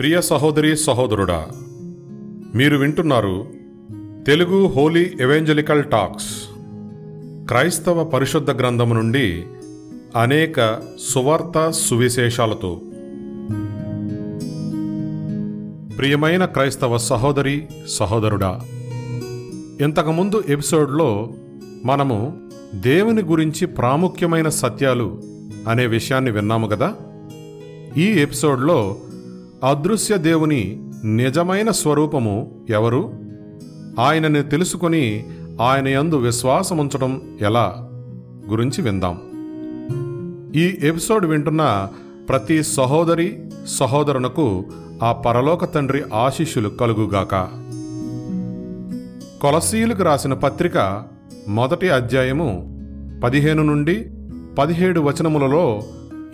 ప్రియ సహోదరి సహోదరుడా మీరు వింటున్నారు తెలుగు హోలీ ఎవెంజలికల్ టాక్స్. క్రైస్తవ పరిశుద్ధ గ్రంథము నుండి అనేక సువార్త సువిశేషాలతో. ప్రియమైన క్రైస్తవ సహోదరి సహోదరుడా ఇంతకుముందు ఎపిసోడ్లో మనము దేవుని గురించి ప్రాముఖ్యమైన సత్యాలు అనే విషయాన్ని విన్నాము కదా? ఈ ఎపిసోడ్లో అదృశ్య దేవుని నిజమైన స్వరూపము ఎవరు? ఆయనని తెలుసుకొని ఆయన యందు విశ్వాసముంచడం ఎలా? గురించి విందాం. ఈ ఎపిసోడ్ వింటున్న ప్రతి సహోదరి సహోదరునకు ఆ పరలోక తండ్రి ఆశీస్సులు కలుగుగాక. కొలసీలకు రాసిన పత్రిక మొదటి అధ్యాయము పదిహేను నుండి పదిహేడు వచనములలో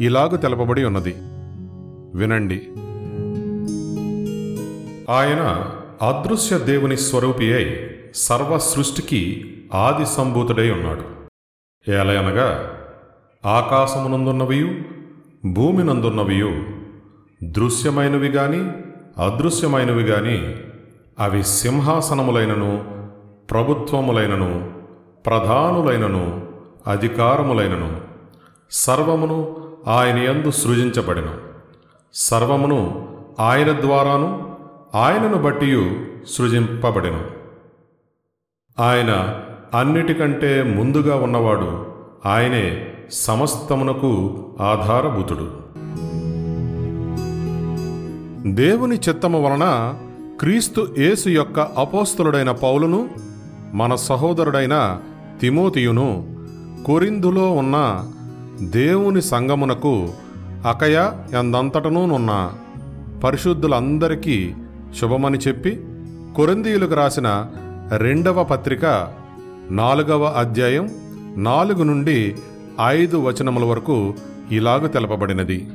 ఇలాగు తెలపబడి ఉన్నది. వినండి. ఆయన అదృశ్య దేవుని స్వరూపి అయి సర్వ సృష్టికి ఆది సంభూతుడై ఉన్నాడు. ఏలయనగా ఆకాశమునందున్నవియు భూమినందున్నవియు దృశ్యమైనవి గాని అదృశ్యమైనవి గాని అవి సింహాసనములైనను ప్రభుత్వములైనను ప్రధానులైనను అధికారములైనను సర్వమును ఆయన యందు సృజించబడిన. సర్వమును ఆయన ద్వారాను ఆయనను బట్టి సృజింపబడెను. ఆయన అన్నిటికంటే ముందుగా ఉన్నవాడు ఆయనే సమస్తమునకు ఆధారభూతుడు. దేవుని చిత్తము వలన క్రీస్తు యేసు యొక్క అపోస్తులుడైన పౌలును మన సహోదరుడైన తిమోతియును కొరిందులో ఉన్న దేవుని సంగమునకు అకయ ఎందంతటనూనున్న పరిశుద్ధులందరికీ శుభమని చెప్పి కొరందీయులకు రాసిన రెండవ పత్రిక నాలుగవ అధ్యాయం నాలుగు నుండి ఐదు వచనముల వరకు ఇలాగ తెలపబడినది.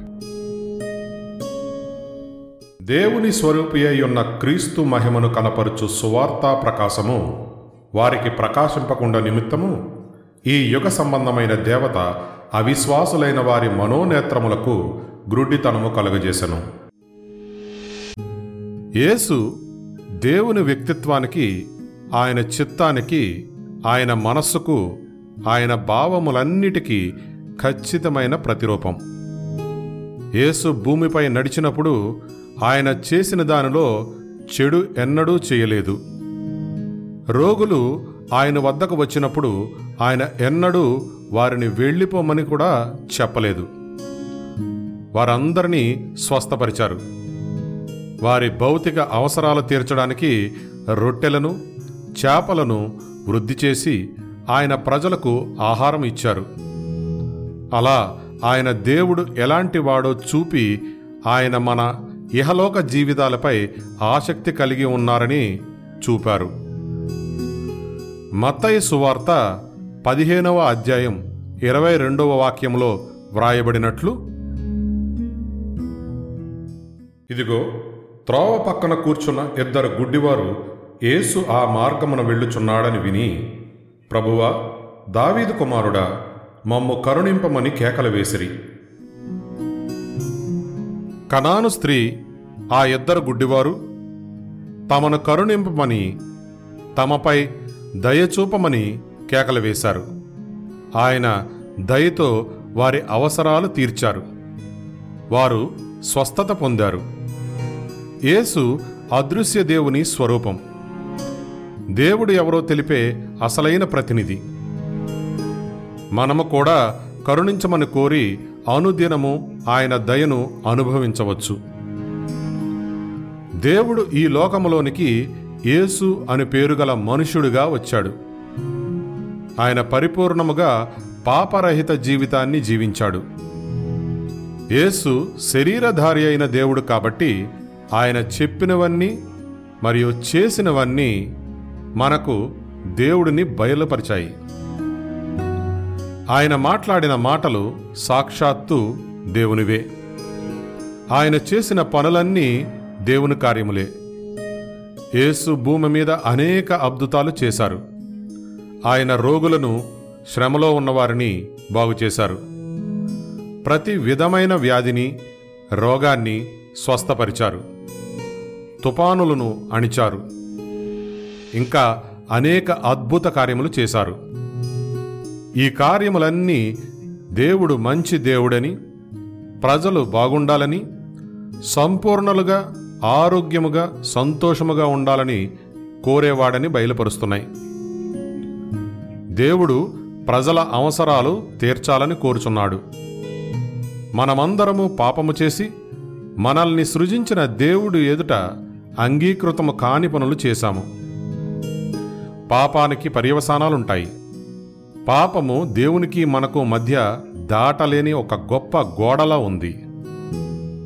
దేవుని స్వరూపి అయి ఉన్న క్రీస్తు మహిమను కనపరుచు సువార్తా ప్రకాశము వారికి ప్రకాశింపకుండా నిమిత్తము ఈ యుగ సంబంధమైన దేవత అవిశ్వాసులైన వారి మనోనేత్రములకు గ్రుడ్డితనము కలుగజేశను యేసు దేవుని వ్యక్తిత్వానికి ఆయన చిత్తానికి ఆయన మనస్సుకు ఆయన భావములన్నిటికీ ఖచ్చితమైన ప్రతిరూపం. యేసు భూమిపై నడిచినప్పుడు ఆయన చేసిన దానిలో చెడు ఎన్నడూ చేయలేదు. రోగులు ఆయన వద్దకు వచ్చినప్పుడు ఆయన ఎన్నడూ వారిని వెళ్ళిపోమని కూడా చెప్పలేదు. వారందరినీ స్వస్థపరిచారు. వారి భౌతిక అవసరాలు తీర్చడానికి రొట్టెలను చేపలను వృద్ధి చేసి ఆయన ప్రజలకు ఆహారం ఇచ్చారు. అలా ఆయన దేవుడు ఎలాంటి వాడో చూపి ఆయన మన ఇహలోక జీవితాలపై ఆసక్తి కలిగి ఉన్నారని చూపారు. మత్తయి సువార్త పదిహేనవ అధ్యాయం ఇరవై రెండవ వాక్యంలో వ్రాయబడినట్లు ఇదిగో త్రోవ పక్కన కూర్చున్న ఇద్దరు గుడ్డివారు యేసు ఆ మార్గమున వెళ్ళుచున్నాడని విని ప్రభువా దావీదు కుమారుడా మమ్ము కరుణింపమని కేకలు వేసిరి. కనాను స్త్రీ ఆ ఇద్దరు గుడ్డివారు తమను కరుణింపమని తమపై దయచూపమని కేకలు వేశారు. ఆయన దయతో వారి అవసరాలు తీర్చారు. వారు స్వస్థత పొందారు. యేసు అదృశ్య దేవుని స్వరూపం. దేవుడు ఎవరో తెలిపే అసలైన ప్రతినిధి. మనము కూడా కరుణించమని కోరి అనుదినము ఆయన దయను అనుభవించవచ్చు. దేవుడు ఈ లోకములోనికి యేసు అని పేరుగల మనుషుడుగా వచ్చాడు. ఆయన పరిపూర్ణముగా పాపరహిత జీవితాన్ని జీవించాడు. యేసు శరీరధారి అయిన దేవుడు కాబట్టి ఆయన చెప్పినవన్నీ మరియు చేసినవన్నీ మనకు దేవుడిని బయలుపరిచాయి. ఆయన మాట్లాడిన మాటలు సాక్షాత్తు దేవునివే. ఆయన చేసిన పనులన్నీ దేవుని కార్యములే. యేసు భూమి మీద అనేక అద్భుతాలు చేశారు. ఆయన రోగులను శ్రమలో ఉన్నవారిని బాగుచేశారు ప్రతి విధమైన వ్యాధిని రోగాన్ని స్వస్థపరిచారు. తుపానులను అణిచారు. ఇంకా అనేక అద్భుత కార్యములు చేశారు. ఈ కార్యములన్నీ దేవుడు మంచి దేవుడని ప్రజలు బాగుండాలని సంపూర్ణలుగా ఆరోగ్యముగా సంతోషముగా ఉండాలని కోరేవాడని బయలుపరుస్తున్నాయి. దేవుడు ప్రజల అవసరాలు తీర్చాలని కోరుచున్నాడు. మనమందరము పాపము చేసి మనల్ని సృజించిన దేవుడు ఎదుట అంగీకృతము కాని పనులు చేశాము. పాపానికి పర్యవసానాలుంటాయి. పాపము దేవునికి మనకు మధ్య దాటలేని ఒక గొప్ప గోడలా ఉంది.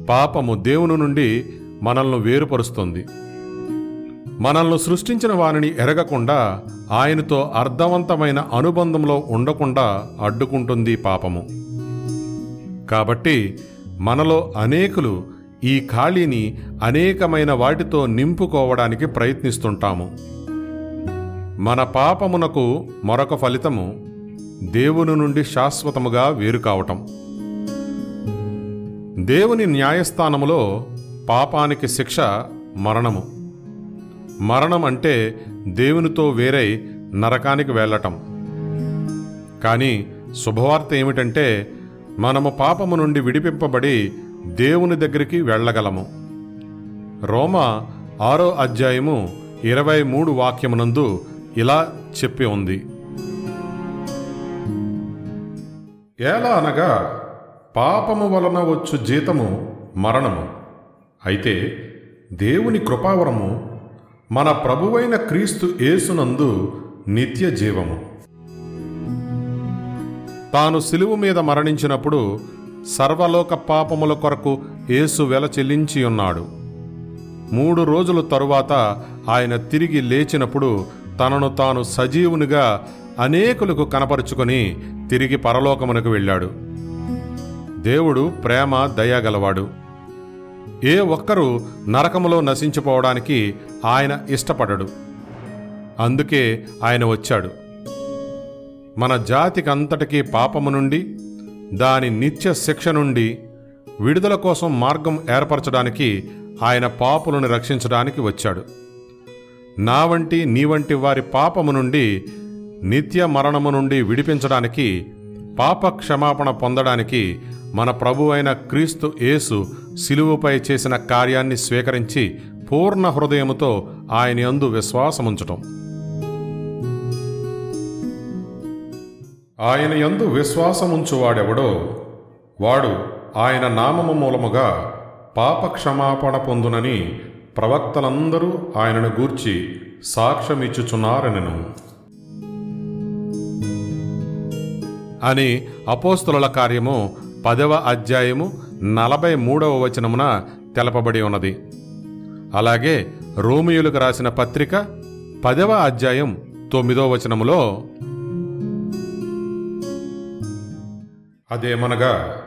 పాపము దేవుని నుండి మనల్ని వేరుపరుస్తుంది. మనల్ని సృష్టించిన వారిని ఎరగకుండా ఆయనతో అర్థవంతమైన అనుబంధంలో ఉండకుండా అడ్డుకుంటుంది పాపము. కాబట్టి మనలో అనేకులు ఈ ఖాళీని అనేకమైన వాటితో నింపుకోవడానికి ప్రయత్నిస్తుంటాము. మన పాపమునకు మరొక ఫలితము దేవుని నుండి శాశ్వతముగా వేరు కావటం. దేవుని న్యాయస్థానములో పాపానికి శిక్ష మరణము. మరణం అంటే దేవునితో వేరై నరకానికి వెళ్ళటం. కానీ శుభవార్త ఏమిటంటే మనము పాపము నుండి విడిపింపబడి దేవుని దగ్గరికి వెళ్ళగలము. రోమ ఆరో అధ్యాయము ఇరవై మూడు వాక్యమునందు ఇలా చెప్పి ఉంది. ఎలా అనగా పాపము వలన వచ్చు జీతము మరణము. అయితే దేవుని కృపావరము మన ప్రభువైన క్రీస్తు యేసునందు నిత్య జీవము. తాను సిలువు మీద మరణించినప్పుడు సర్వలోక పాపముల కొరకు యేసు వెల చెల్లించి ఉన్నాడు. మూడు రోజుల తరువాత ఆయన తిరిగి లేచినప్పుడు తనను తాను సజీవునిగా అనేకులకు కనపరుచుకొని తిరిగి పరలోకమునకు వెళ్ళాడు. దేవుడు ప్రేమ దయగలవాడు ఏ ఒక్కరూ నరకములో నశించిపోవడానికి ఆయన ఇష్టపడడు. అందుకే ఆయన వచ్చాడు. మన జాతికంతటికీ పాపము నుండి దాని నిత్య శిక్ష నుండి విడుదల కోసం మార్గం ఏర్పరచడానికి ఆయన పాపులను రక్షించడానికి వచ్చాడు. నా వంటి నీ వంటి వారి పాపము నుండి నిత్య మరణము నుండి విడిపించడానికి పాప క్షమాపణ పొందడానికి మన ప్రభు అయిన క్రీస్తు యేసు శిలువుపై చేసిన కార్యాన్ని స్వీకరించి పూర్ణ హృదయముతో ఆయన యందు విశ్వాసముంచటం. ఆయన యందు విశ్వాసముంచువాడెవడో వాడు ఆయన నామము మూలముగా పాపక్షమాపణ పొందునని ప్రవక్తలందరూ ఆయనను గూర్చి సాక్ష్యమిచ్చుచున్నారనెను. అని అపోస్తుల కార్యము పదవ అధ్యాయము నలభై మూడవ వచనమున తెలపబడి ఉన్నది. అలాగే రోమియులకు రాసిన పత్రిక పదవ అధ్యాయం తొమ్మిదో వచనములో అదేమనగా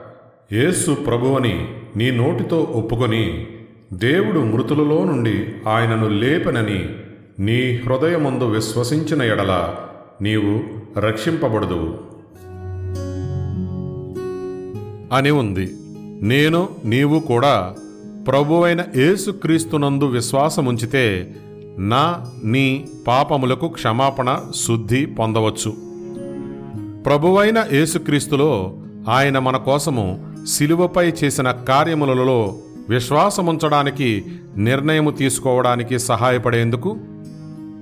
యేసు ప్రభువని నీ నోటితో ఒప్పుకొని దేవుడు మృతులలో నుండి ఆయనను లేపనని నీ హృదయమందు విశ్వసించిన ఎడల నీవు రక్షింపబడదు అని ఉంది. నేను నీవు కూడా ప్రభువైన యేసుక్రీస్తునందు విశ్వాసముంచితే నా నీ పాపములకు క్షమాపణ శుద్ధి పొందవచ్చు. ప్రభువైన యేసుక్రీస్తులో ఆయన మన కోసము శిలువపై చేసిన కార్యములలో విశ్వాసముంచడానికి నిర్ణయము తీసుకోవడానికి సహాయపడేందుకు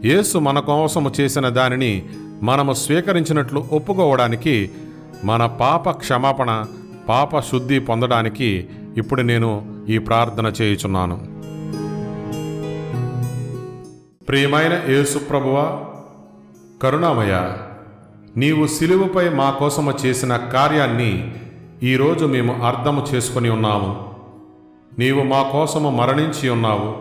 యేసు మన కోసము చేసిన దానిని మనము స్వీకరించినట్లు ఒప్పుకోవడానికి మన పాప క్షమాపణ పాప శుద్ధి పొందడానికి ఇప్పుడు నేను ఈ ప్రార్థన చేయుచున్నాను. ప్రియమైన యేసు ప్రభువా కరుణామయ నీవు సిలువపై మా కోసము చేసిన కార్యాన్ని ఈరోజు మేము అర్థము చేసుకొని ఉన్నాము. నీవు మా కోసము మరణించి ఉన్నావు.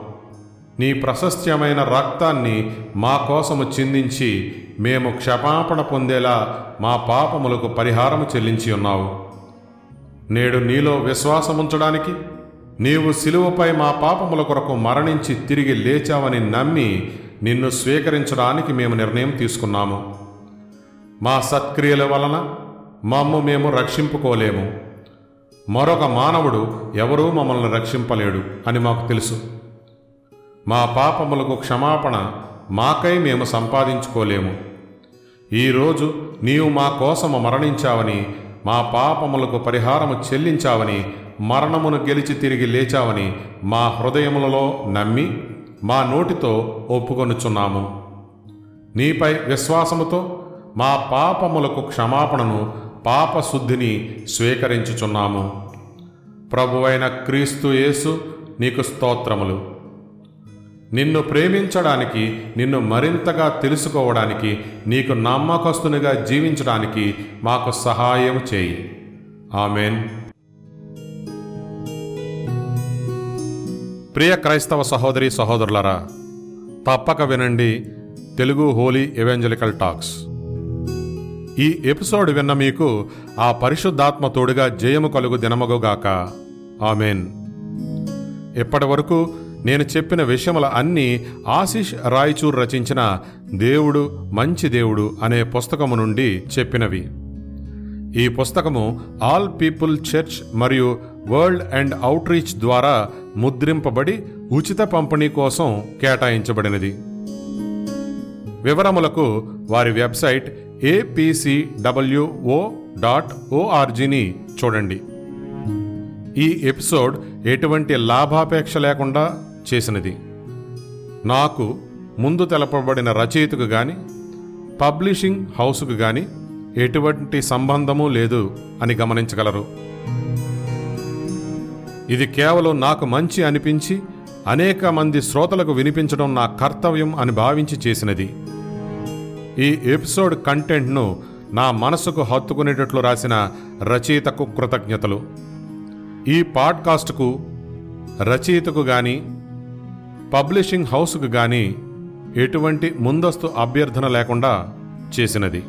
నీ ప్రశస్త్యమైన రక్తాన్ని మా కోసము చిందించి మేము క్షమాపణ పొందేలా మా పాపములకు పరిహారము చెల్లించి ఉన్నావు. నేడు నీలో విశ్వాసముంచడానికి నీవు సిలువపై మా పాపముల కొరకు మరణించి తిరిగి లేచావని నమ్మి నిన్ను స్వీకరించడానికి మేము నిర్ణయం తీసుకున్నాము. మా సత్క్రియల వలన మమ్ము మేము రక్షింపుకోలేము. మరొక మానవుడు ఎవరూ మమ్మల్ని రక్షింపలేడు అని మాకు తెలుసు. మా పాపములకు క్షమాపణ మాకై మేము సంపాదించుకోలేము. ఈరోజు నీవు మా కోసము మరణించావని మా పాపములకు పరిహారము చెల్లించావని మరణమును గెలిచి తిరిగి లేచావని మా హృదయములలో నమ్మి మా నోటితో ఒప్పుకొనుచున్నాము. నీపై విశ్వాసముతో మా పాపములకు క్షమాపణను పాపశుద్ధిని స్వీకరించుచున్నాము. ప్రభువైన క్రీస్తు యేసు నీకు స్తోత్రములు. నిన్ను ప్రేమించడానికి నిన్ను మరింతగా తెలుసుకోవడానికి నీకు నమ్మకస్తునిగా జీవించడానికి మాకు సహాయం చేయి. ఆమెన్. ప్రియ క్రైస్తవ సహోదరి సహోదరులరా తప్పక వినండి తెలుగు హోలీ ఎవెంజలికల్ టాక్స్. ఈ ఎపిసోడ్ విన్న మీకు ఆ పరిశుద్ధాత్మ తోడుగా జయము కలుగు దినమగుగాక ఆమెన్. ఇప్పటి వరకు నేను చెప్పిన విషయముల అన్నీ ఆశిష్ రాయచూర్ రచించిన దేవుడు మంచి దేవుడు అనే పుస్తకము నుండి చెప్పినవి. ఈ పుస్తకము ఆల్ పీపుల్ చర్చ్ మరియు వరల్డ్ అండ్ అవుట్రీచ్ ద్వారా ముద్రింపబడి ఉచిత పంపిణీ కోసం కేటాయించబడినది. వివరములకు వారి వెబ్సైట్ ఏపీసీడబ్ల్యూఓ డాట్ ఓఆర్జీని చూడండి. ఈ ఎపిసోడ్ ఎటువంటి లాభాపేక్ష లేకుండా చేసినది. నాకు ముందు తెలపబడిన రచయితకు కానీ పబ్లిషింగ్ హౌస్కు కానీ ఎటువంటి సంబంధము లేదు అని గమనించగలరు. ఇది కేవలం నాకు మంచి అనిపించి అనేక మంది శ్రోతలకు వినిపించడం నా కర్తవ్యం అని భావించి చేసినది. ఈ ఎపిసోడ్ కంటెంట్ను నా మనసుకు హత్తుకునేటట్లు రాసిన రచయితకు కృతజ్ఞతలు. ఈ పాడ్కాస్ట్కు రచయితకు కానీ పబ్లిషింగ్ హౌస్కు కానీ ఎటువంటి ముందస్తు అభ్యర్థన లేకుండా చేసినది.